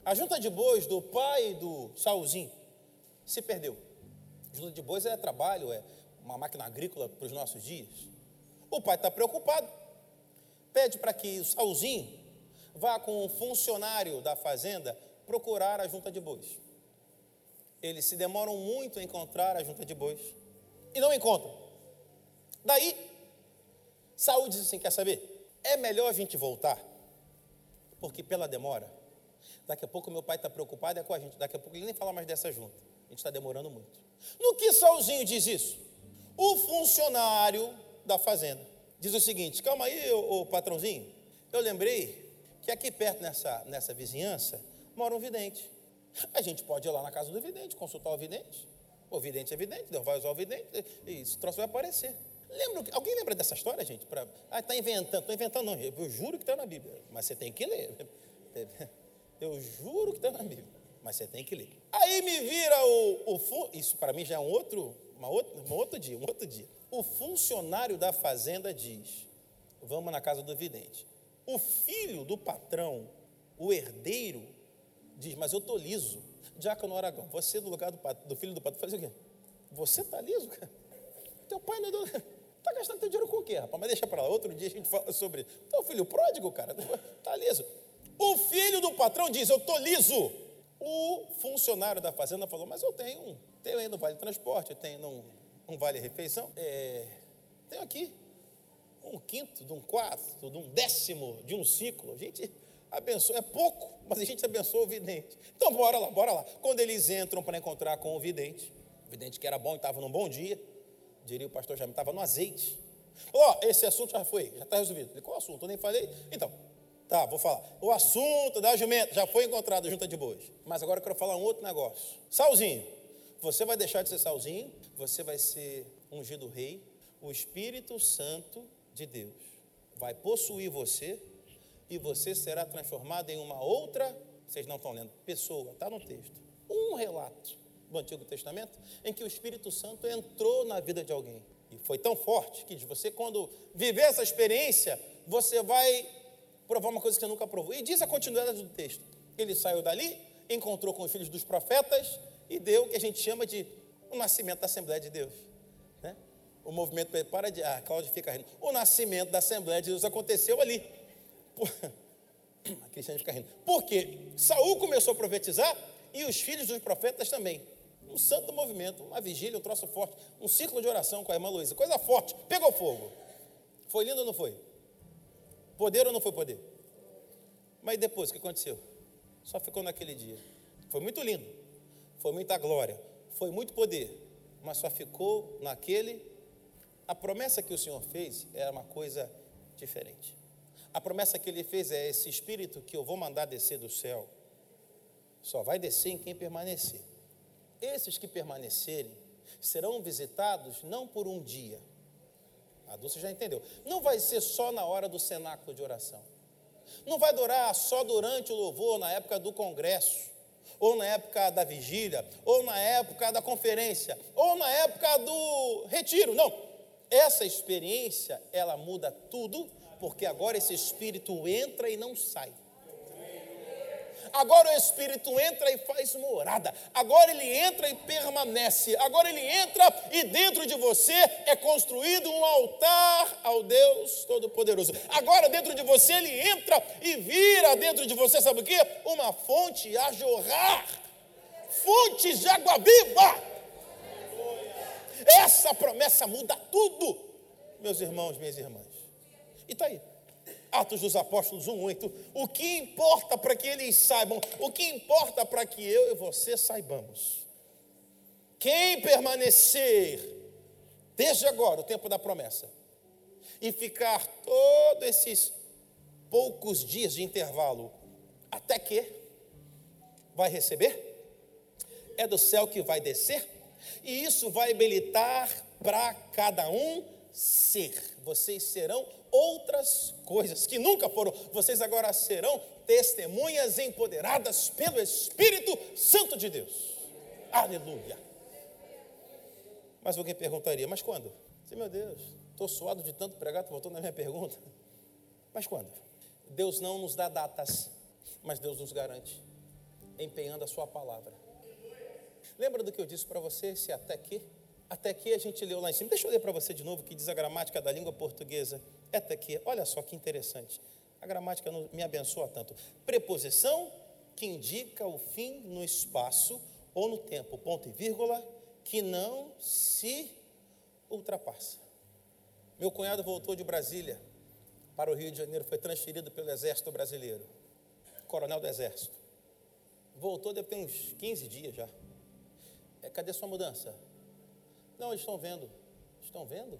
a junta de bois do pai do Saulzinho se perdeu. Junta de bois é trabalho, é uma máquina agrícola para os nossos dias. O pai está preocupado, pede para que o Saulzinho vá com um funcionário da fazenda procurar a junta de bois eles se demoram muito a encontrar a junta de bois e não encontram. Daí, Saúl diz assim: quer saber? É melhor a gente voltar, porque pela demora, daqui a pouco meu pai está preocupado é com a gente, daqui a pouco ele nem fala mais dessa junta. A gente está demorando muito. No que Saulzinho diz isso? O funcionário da fazenda diz o seguinte: calma aí, ô, ô patrãozinho, eu lembrei que aqui perto nessa, nessa vizinhança mora um vidente. A gente pode ir lá na casa do vidente, consultar o vidente. O vidente é vidente, Deus vai usar o vidente e esse troço vai aparecer. Lembra, alguém lembra dessa história, gente? Pra, ah, está inventando. Estou inventando, não. Eu juro que está na Bíblia. Mas você tem que ler. Eu juro que está na Bíblia. Mas você tem que ler. Aí me vira o. o isso para mim já é um outro, uma outra, um outro dia, um outro dia. O funcionário da fazenda diz: Vamos na casa do vidente. O filho do patrão, o herdeiro, diz, mas eu estou liso. Diácono Aragão, você no lugar do, do filho do patrão, faz o quê? Você está liso, cara? Teu pai não está é gastando teu dinheiro com o quê, rapaz? Mas deixa para lá, outro dia a gente fala sobre Teu filho pródigo, cara, está liso. O filho do patrão diz, eu estou liso. O funcionário da fazenda falou, mas eu tenho um, tenho aí no Vale Transporte, eu tenho um, um Vale Refeição, é, tenho aqui um quinto, de um quarto, de um décimo, de um ciclo. Gente, abençoa, é pouco, mas a gente abençoa o vidente. Então, bora lá, bora lá. Quando eles entram para encontrar com o vidente, o vidente que era bom e estava num bom dia, diria o pastor Jaime, estava no azeite. Ó, oh, esse assunto já foi, já está resolvido. Falei, qual assunto? Eu nem falei. Então, tá, vou falar. O assunto da jumenta já foi encontrado junta de bois. Mas agora eu quero falar um outro negócio. Salzinho, você vai deixar de ser salzinho, você vai ser ungido rei, o Espírito Santo de Deus vai possuir você e você será transformado em uma outra, vocês não estão lendo, pessoa, está no texto. Um relato do Antigo Testamento em que o Espírito Santo entrou na vida de alguém. E foi tão forte que você, quando viver essa experiência, você vai provar uma coisa que você nunca provou. E diz a continuidade do texto. Ele saiu dali, encontrou com os filhos dos profetas e deu o que a gente chama de o nascimento da Assembleia de Deus. Né? O movimento, para de, ah, Cláudio fica rindo. O nascimento da Assembleia de Deus aconteceu ali. A Cristiane fica rindo. Porque Saul começou a profetizar e os filhos dos profetas também. Um santo movimento, uma vigília, um troço forte, um ciclo de oração com a irmã Luísa. Coisa forte, pegou fogo. Foi lindo ou não foi? Poder ou não foi poder? Mas depois, o que aconteceu? Só ficou naquele dia. Foi muito lindo, foi muita glória, foi muito poder. mas só ficou naquele. A promessa que o Senhor fez era uma coisa diferente. A promessa que ele fez é esse espírito que eu vou mandar descer do céu, só vai descer em quem permanecer. Esses que permanecerem serão visitados não por um dia. A Dulce já entendeu. Não vai ser só na hora do cenáculo de oração. Não vai durar só durante o louvor, na época do congresso, ou na época da vigília, ou na época da conferência, ou na época do retiro. Não. Essa experiência, ela muda tudo, porque agora esse espírito entra e não sai. Agora o Espírito entra e faz morada. Agora ele entra e permanece. Agora ele entra e dentro de você é construído um altar ao Deus Todo-Poderoso. Agora dentro de você ele entra e vira dentro de você, sabe o que? Uma fonte a jorrar. Fontes de água viva. Essa promessa muda tudo, meus irmãos, minhas irmãs. E está aí. Atos dos Apóstolos 1:8. O que importa para que eles saibam? O que importa para que eu e você saibamos? Quem permanecer desde agora, o tempo da promessa, e ficar todos esses poucos dias de intervalo até que vai receber? É do céu que vai descer, e isso vai habilitar para cada um ser. Vocês serão outras coisas que nunca foram. Vocês agora serão testemunhas empoderadas pelo Espírito Santo de Deus. Aleluia. Mas alguém perguntaria, mas quando? Sim, meu Deus, estou suado de tanto pregar, estou voltando na minha pergunta. Mas quando? Deus não nos dá datas, mas Deus nos garante, empenhando a sua palavra. Lembra do que eu disse para você, se até que? Até que a gente leu lá em cima. Deixa eu ler para você de novo que diz a gramática da língua portuguesa. Até que, olha só que interessante. A gramática me abençoa tanto. Preposição que indica o fim no espaço ou no tempo, ponto e vírgula, que não se ultrapassa. Meu cunhado voltou de Brasília para o Rio de Janeiro, foi transferido pelo Exército Brasileiro, coronel do Exército. Voltou deve ter uns 15 dias já. É, cadê sua mudança? Não, eles estão vendo. Estão vendo?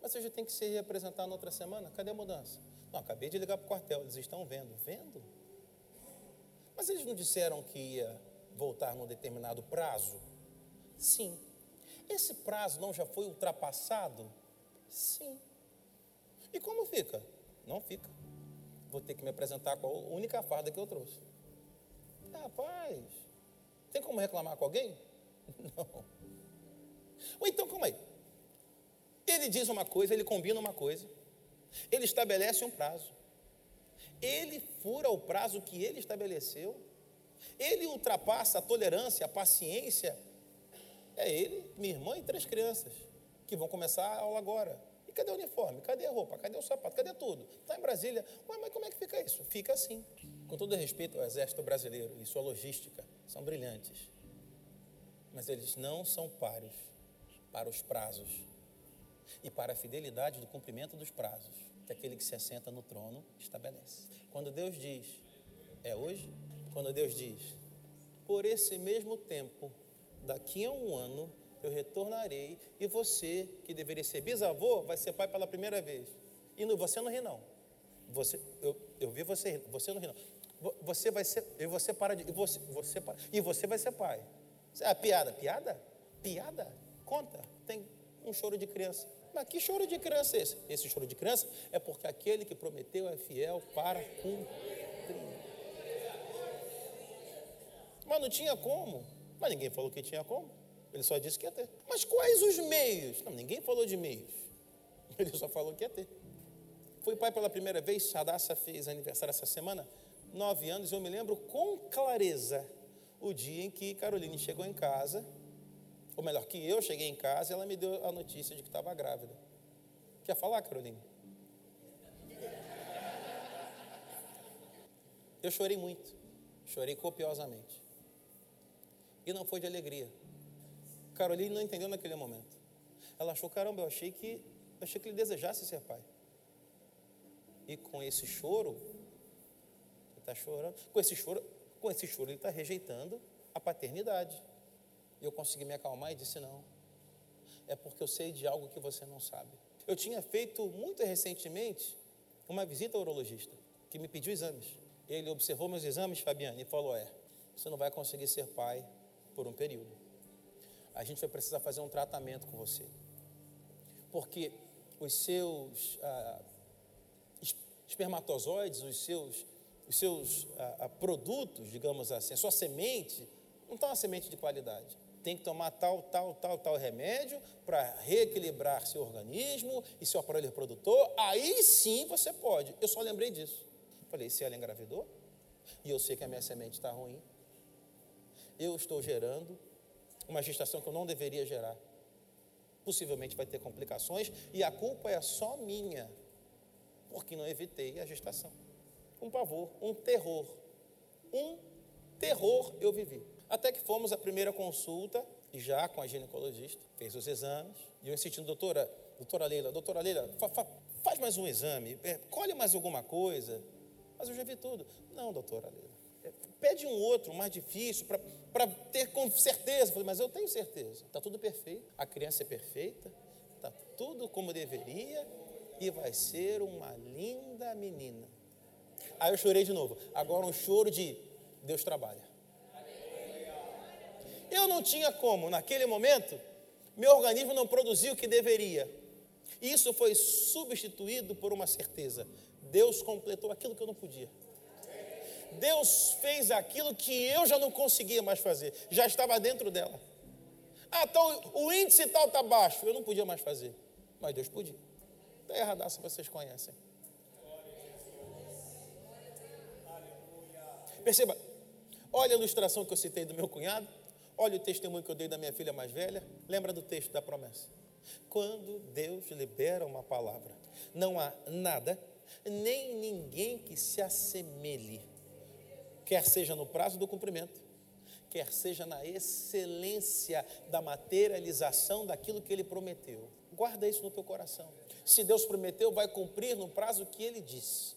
Mas você já tem que se representar na outra semana. Cadê a mudança? Não, acabei de ligar para o quartel. Eles estão vendo. Vendo? Mas eles não disseram que ia voltar num determinado prazo? Sim. Esse prazo não já foi ultrapassado? Sim. E como fica? Não fica. Vou ter que me apresentar com a única farda que eu trouxe. Rapaz, tem como reclamar com alguém? Não. Ou então, calma aí. Ele diz uma coisa, ele combina uma coisa, ele estabelece um prazo, ele fura o prazo que ele estabeleceu, ele ultrapassa a tolerância, a paciência. É ele, minha irmã e três crianças, que vão começar a aula agora. E cadê o uniforme? Cadê a roupa? Cadê o sapato? Cadê tudo? Está em Brasília. Ué, mas como é que fica isso? Fica assim. Com todo respeito ao Exército Brasileiro e sua logística, são brilhantes. Mas eles não são pares para os prazos e para a fidelidade do cumprimento dos prazos que aquele que se assenta no trono estabelece. Quando Deus diz, é hoje? Quando Deus diz, por esse mesmo tempo, daqui a um ano, eu retornarei e você, que deveria ser bisavô, vai ser pai pela primeira vez. E você não ri, não. Você, eu, eu vi você você não ri, não. Você vai ser, e você para de, e você, você para, e você vai ser pai. É piada, piada? Piada? Conta, tem um choro de criança. Mas que choro de criança é esse? Esse choro de criança é porque aquele que prometeu é fiel para cumprir. Mas não tinha como. Mas ninguém falou que tinha como. Ele só disse que ia ter. Mas quais os meios? Não, ninguém falou de meios. Ele só falou que ia ter. Fui pai pela primeira vez, Sadassa fez aniversário essa semana, nove anos, eu me lembro com clareza o dia em que Caroline chegou em casa ou melhor, que eu cheguei em casa e ela me deu a notícia de que estava grávida. Quer falar, Carolina? Eu chorei muito, chorei copiosamente. E não foi de alegria. Caroline não entendeu naquele momento. Ela achou, caramba, eu achei que, eu achei que ele desejasse ser pai. E com esse choro, ele está chorando, com esse choro, com esse choro ele está rejeitando a paternidade. E eu consegui me acalmar e disse: Não, é porque eu sei de algo que você não sabe. Eu tinha feito muito recentemente uma visita ao urologista, que me pediu exames. Ele observou meus exames, Fabiane, e falou: É, você não vai conseguir ser pai por um período. A gente vai precisar fazer um tratamento com você. Porque os seus ah, espermatozoides, os seus, os seus ah, ah, produtos, digamos assim, a sua semente, não está uma semente de qualidade. Tem que tomar tal, tal, tal, tal remédio para reequilibrar seu organismo e seu aparelho reprodutor. Aí sim você pode. Eu só lembrei disso. Falei, se ela engravidou, e eu sei que a minha semente está ruim, eu estou gerando uma gestação que eu não deveria gerar. Possivelmente vai ter complicações e a culpa é só minha, porque não evitei a gestação. Um pavor, um terror. Um terror eu vivi. Até que fomos à primeira consulta, já com a ginecologista, fez os exames, e eu insistindo, doutora, doutora Leila, doutora Leila, fa, fa, faz mais um exame, é, colhe mais alguma coisa. Mas eu já vi tudo. Não, doutora Leila. É, pede um outro mais difícil para ter com certeza. Eu falei, mas eu tenho certeza. Está tudo perfeito. A criança é perfeita. Está tudo como deveria. E vai ser uma linda menina. Aí eu chorei de novo. Agora um choro de Deus trabalha. Eu não tinha como, naquele momento, meu organismo não produziu o que deveria. Isso foi substituído por uma certeza. Deus completou aquilo que eu não podia. Deus fez aquilo que eu já não conseguia mais fazer, já estava dentro dela. Ah, então o índice tal está baixo, eu não podia mais fazer, mas Deus podia. Está erradaça, vocês conhecem. Perceba, olha a ilustração que eu citei do meu cunhado, olha o testemunho que eu dei da minha filha mais velha, lembra do texto da promessa. Quando Deus libera uma palavra, não há nada nem ninguém que se assemelhe, quer seja no prazo do cumprimento, quer seja na excelência da materialização daquilo que ele prometeu. Guarda isso no teu coração. Se Deus prometeu, vai cumprir no prazo que ele disse.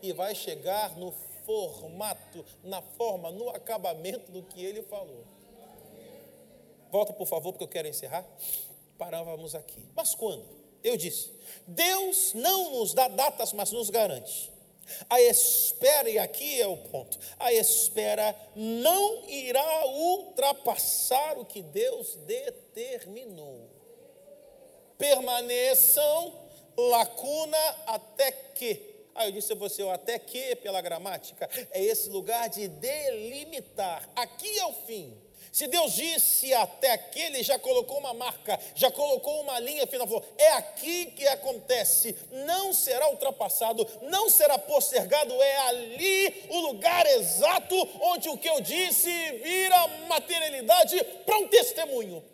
E vai chegar no formato, na forma, no acabamento do que ele falou. Volta, por favor, porque eu quero encerrar. Parávamos aqui. Mas quando? Eu disse: Deus não nos dá datas, mas nos garante. A espera, e aqui é o ponto, a espera não irá ultrapassar o que Deus determinou. Permaneçam lacuna até que. Aí eu disse a você, até que, pela gramática, é esse lugar de delimitar. Aqui é o fim. Se Deus disse até aqui, Ele já colocou uma marca, já colocou uma linha final, falou, é aqui que acontece, não será ultrapassado, não será postergado, é ali o lugar exato onde o que eu disse vira materialidade para um testemunho.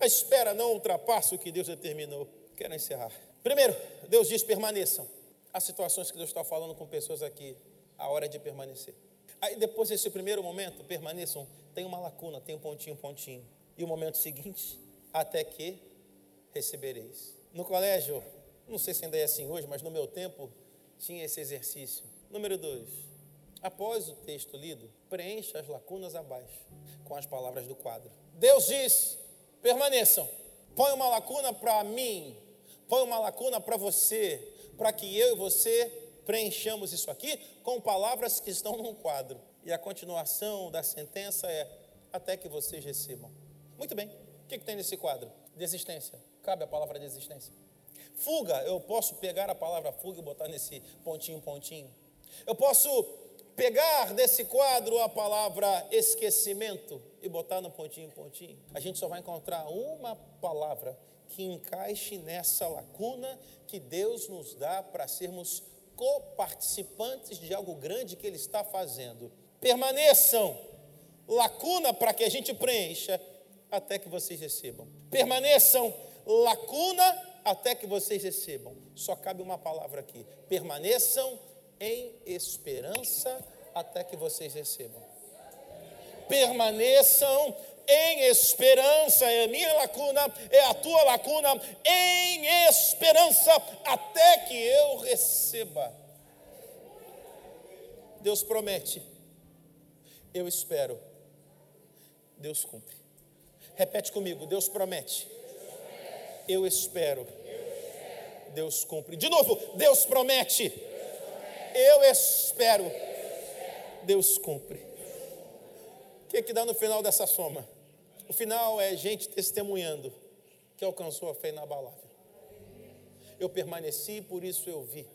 A espera não ultrapassa o que Deus determinou. Quero encerrar. Primeiro, Deus diz: permaneçam. Há situações que Deus está falando com pessoas aqui, a hora de permanecer. Aí depois desse primeiro momento, permaneçam, tem uma lacuna, tem um pontinho, pontinho. E o momento seguinte, até que recebereis. No colégio, não sei se ainda é assim hoje, mas no meu tempo tinha esse exercício. Número dois, após o texto lido, preencha as lacunas abaixo com as palavras do quadro. Deus diz: permaneçam. Põe uma lacuna para mim, põe uma lacuna para você, para que eu e você preenchamos isso aqui com palavras que estão num quadro. E a continuação da sentença é: até que vocês recebam. Muito bem. O que, que tem nesse quadro? Desistência. Cabe a palavra desistência. Fuga, eu posso pegar a palavra fuga e botar nesse pontinho, pontinho. Eu posso pegar desse quadro a palavra esquecimento e botar no pontinho, pontinho. A gente só vai encontrar uma palavra que encaixe nessa lacuna que Deus nos dá para sermos coparticipantes de algo grande que Ele está fazendo. Permaneçam, lacuna para que a gente preencha, até que vocês recebam. Permaneçam, lacuna até que vocês recebam. Só cabe uma palavra aqui: permaneçam em esperança até que vocês recebam. Permaneçam em esperança, é a minha lacuna, é a tua lacuna, em esperança, até que eu receba. Deus promete, eu espero, Deus cumpre. Repete comigo: Deus promete. Eu espero. Deus cumpre. De novo, Deus promete. Eu espero. Deus cumpre. O que, é que dá no final dessa soma? O final é gente testemunhando que alcançou a fé inabalável. Eu permaneci, por isso eu vi.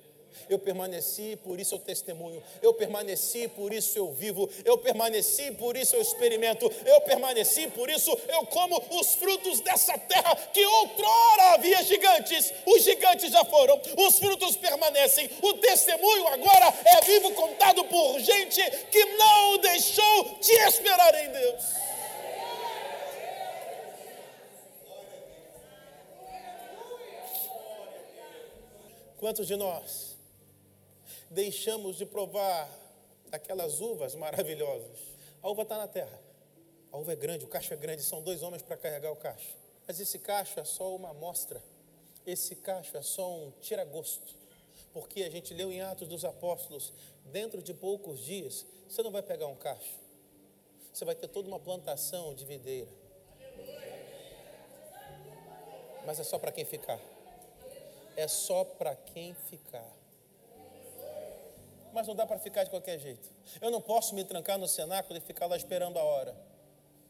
Eu permaneci, por isso eu testemunho. Eu permaneci, por isso eu vivo. Eu permaneci, por isso eu experimento. Eu permaneci, por isso eu como os frutos dessa terra que outrora havia gigantes. Os gigantes já foram, os frutos permanecem. O testemunho agora é vivo contado por gente que não deixou de esperar em Deus. Quantos de nós deixamos de provar aquelas uvas maravilhosas. A uva está na terra. A uva é grande, o cacho é grande, são dois homens para carregar o cacho. Mas esse cacho é só uma amostra. Esse cacho é só um tira-gosto. Porque a gente leu em Atos dos Apóstolos, dentro de poucos dias, você não vai pegar um cacho. Você vai ter toda uma plantação de videira. Mas é só para quem ficar. É só para quem ficar mas não dá para ficar de qualquer jeito. Eu não posso me trancar no cenáculo e ficar lá esperando a hora.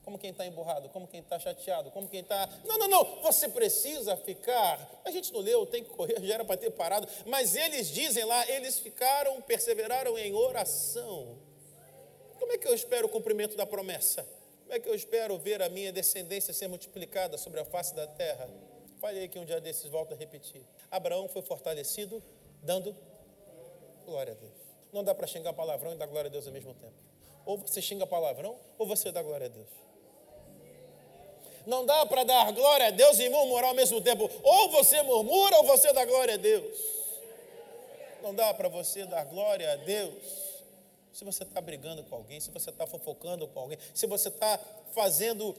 Como quem está emburrado, como quem está chateado, como quem está. Não, não, não, você precisa ficar. A gente não leu, tem que correr, já era para ter parado. Mas eles dizem lá, eles ficaram, perseveraram em oração. Como é que eu espero o cumprimento da promessa? Como é que eu espero ver a minha descendência ser multiplicada sobre a face da terra? Falei que um dia desses volto a repetir. Abraão foi fortalecido, dando glória a Deus. Não dá para xingar palavrão e dar glória a Deus ao mesmo tempo. Ou você xinga palavrão, ou você dá glória a Deus. Não dá para dar glória a Deus e murmurar ao mesmo tempo. Ou você murmura, ou você dá glória a Deus. Não dá para você dar glória a Deus se você está brigando com alguém, se você está fofocando com alguém, se você está fazendo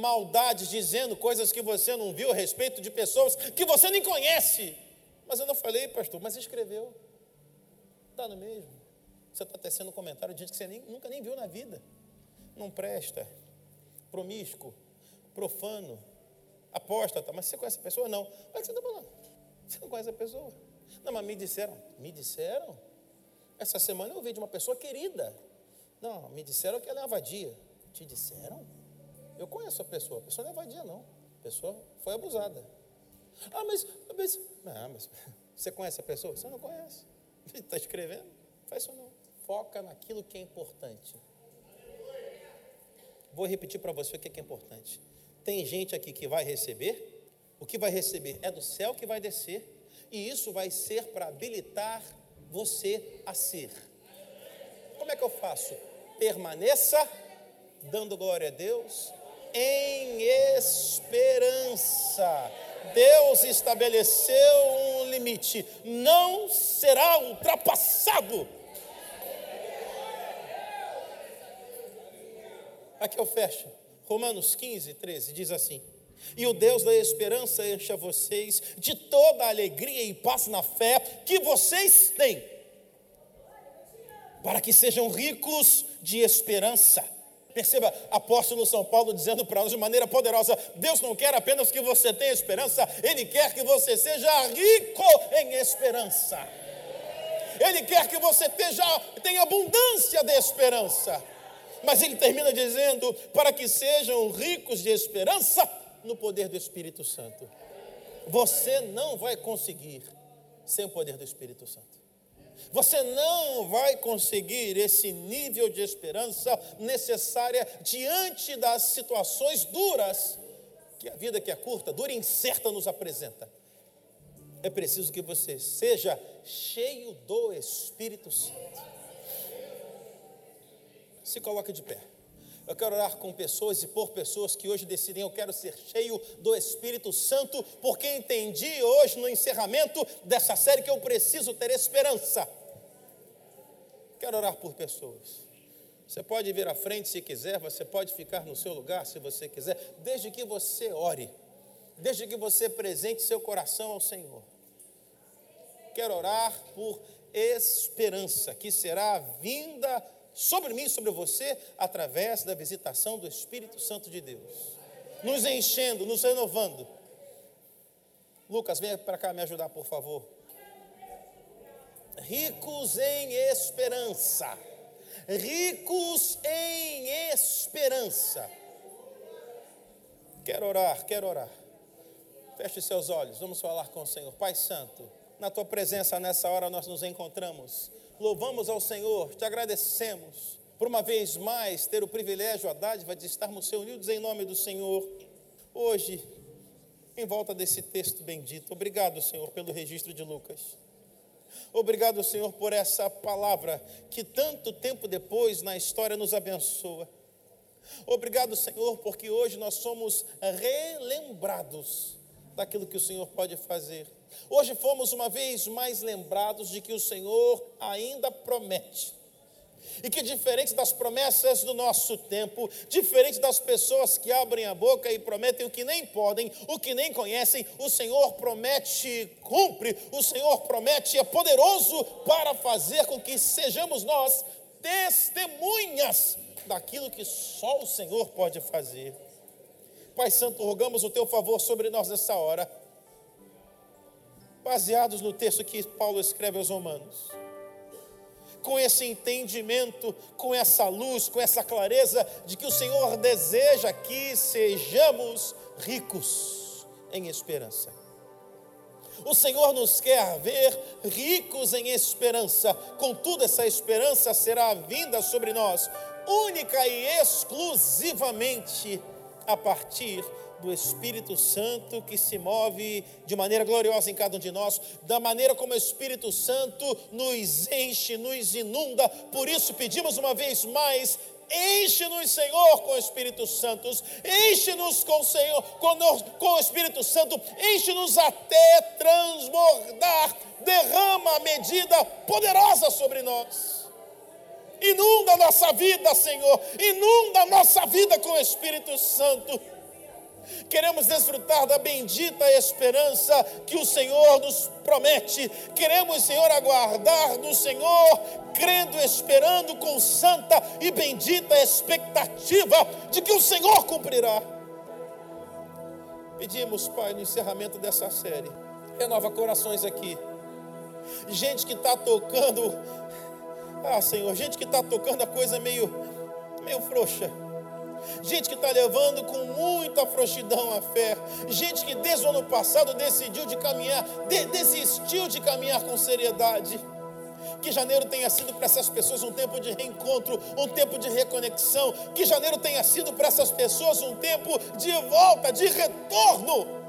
maldades, dizendo coisas que você não viu a respeito de pessoas que você nem conhece. Mas eu não falei, pastor, mas escreveu. Está no mesmo. Você está tecendo um comentário de gente que você nem, nunca nem viu na vida. Não presta. Promíscuo. Profano. Apóstata. Mas você conhece a pessoa? Não. Mas que você está falando? Você não conhece a pessoa? Não, mas me disseram. Me disseram? Essa semana eu ouvi de uma pessoa querida. Não, me disseram que ela é uma vadia. Te disseram? Eu conheço a pessoa. A pessoa não é vadia, não. A pessoa foi abusada. Ah, mas, mas, não, mas você conhece a pessoa? Você não conhece. Está escrevendo? Faz isso não. Foca naquilo que é importante. Vou repetir para você o que é, importante. Tem gente aqui que vai receber, o que vai receber é do céu que vai descer, e isso vai ser para habilitar você a ser. Como é que eu faço? Permaneça dando glória a Deus em esperança Deus estabeleceu um limite, não será ultrapassado. Aqui eu fecho. Romanos 15, 13 diz assim: E o Deus da esperança encha vocês de toda a alegria e paz na fé que vocês têm, para que sejam ricos de esperança Perceba, apóstolo São Paulo dizendo para nós de maneira poderosa: Deus não quer apenas que você tenha esperança, Ele quer que você seja rico em esperança. Ele quer que você tenha, tenha abundância de esperança. Mas ele termina dizendo: para que sejam ricos de esperança no poder do Espírito Santo. Você não vai conseguir sem o poder do Espírito Santo. Você não vai conseguir esse nível de esperança necessária diante das situações duras que a vida que é curta, dura e incerta nos apresenta. É preciso que você seja cheio do Espírito Santo. Se coloque de pé. Eu quero orar com pessoas e por pessoas que hoje decidem, eu quero ser cheio do Espírito Santo, porque entendi hoje no encerramento dessa série que eu preciso ter esperança. Quero orar por pessoas. Você pode vir à frente se quiser, você pode ficar no seu lugar se você quiser, desde que você ore, desde que você presente seu coração ao Senhor. Quero orar por esperança, que será vinda sobre mim, sobre você, através da visitação do Espírito Santo de Deus, nos enchendo, nos renovando. Lucas, venha para cá me ajudar, por favor. Ricos em esperança. Ricos em esperança. Quero orar, quero orar. Feche seus olhos, vamos falar com o Senhor. Pai Santo, na tua presença nessa hora nós nos encontramos. Louvamos ao Senhor, te agradecemos por uma vez mais ter o privilégio, a dádiva de estarmos reunidos em nome do Senhor. Hoje, em volta desse texto bendito. Obrigado, Senhor, pelo registro de Lucas. Obrigado, Senhor, por essa palavra que tanto tempo depois na história nos abençoa. Obrigado, Senhor, porque hoje nós somos relembrados daquilo que o Senhor pode fazer. Hoje fomos uma vez mais lembrados de que o Senhor ainda promete. E que diferente das promessas do nosso tempo, diferente das pessoas que abrem a boca e prometem o que nem podem, o que nem conhecem, o Senhor promete, cumpre, o Senhor promete, é poderoso para fazer com que sejamos nós testemunhas daquilo que só o Senhor pode fazer. Pai Santo, rogamos o teu favor sobre nós nessa hora, baseados no texto que Paulo escreve aos Romanos. Com esse entendimento, com essa luz, com essa clareza de que o Senhor deseja que sejamos ricos em esperança. O Senhor nos quer ver ricos em esperança, contudo, essa esperança será vinda sobre nós, única e exclusivamente a partir do Espírito Santo que se move de maneira gloriosa em cada um de nós, da maneira como o Espírito Santo nos enche, nos inunda. Por isso pedimos uma vez mais, Enche-nos, Senhor, com o Espírito Santo. Enche-nos com o Senhor, com, o Espírito Santo. Enche-nos até transbordar. Derrama a medida poderosa sobre nós. Inunda a nossa vida, Senhor. Inunda a nossa vida com o Espírito Santo. Queremos desfrutar da bendita esperança que o Senhor nos promete. Queremos, Senhor, aguardar do Senhor, crendo, esperando com santa e bendita expectativa de que o Senhor cumprirá. Pedimos, Pai, no encerramento dessa série, renova corações aqui. Gente que está tocando ah, Senhor, gente que está tocando a coisa meio, meio frouxa. Gente que está levando com muita frouxidão a fé. Gente que desde o ano passado decidiu de caminhar, de, desistiu de caminhar com seriedade. Que janeiro tenha sido para essas pessoas um tempo de reencontro, um tempo de reconexão. Que janeiro tenha sido para essas pessoas um tempo de volta, de retorno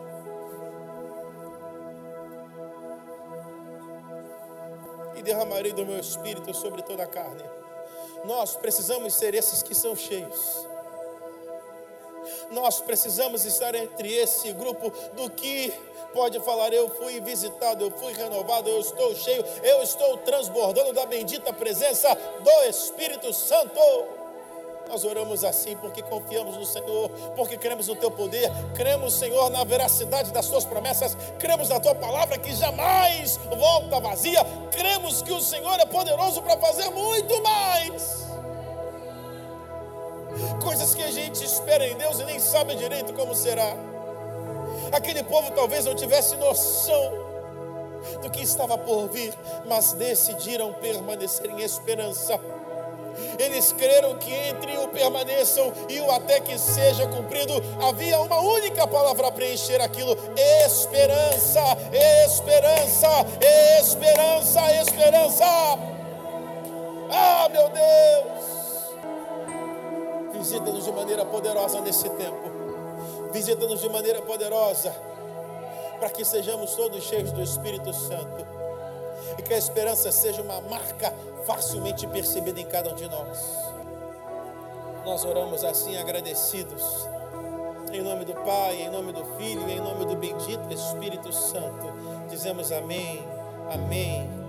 derramarei do meu espírito sobre toda a carne. Nós precisamos ser esses que são cheios. Nós precisamos estar entre esse grupo do que pode falar: Eu fui visitado, eu fui renovado, eu estou cheio, eu estou transbordando da bendita presença do Espírito Santo. Nós oramos assim porque confiamos no Senhor, porque cremos no Teu poder, cremos, Senhor, na veracidade das Tuas promessas, cremos na Tua palavra que jamais volta vazia, cremos que o Senhor é poderoso para fazer muito mais. Coisas que a gente espera em Deus e nem sabe direito como será. Aquele povo talvez não tivesse noção do que estava por vir, mas decidiram permanecer em esperança eles creram que entre o permaneçam e o até que seja cumprido, havia uma única palavra para preencher aquilo: esperança, esperança, esperança, esperança. Ah, meu Deus! Visita-nos de maneira poderosa nesse tempo. Visita-nos de maneira poderosa, para que sejamos todos cheios do Espírito Santo e que a esperança seja uma marca facilmente percebida em cada um de nós. Nós oramos assim agradecidos. Em nome do Pai, em nome do Filho, em nome do bendito Espírito Santo. Dizemos amém, amém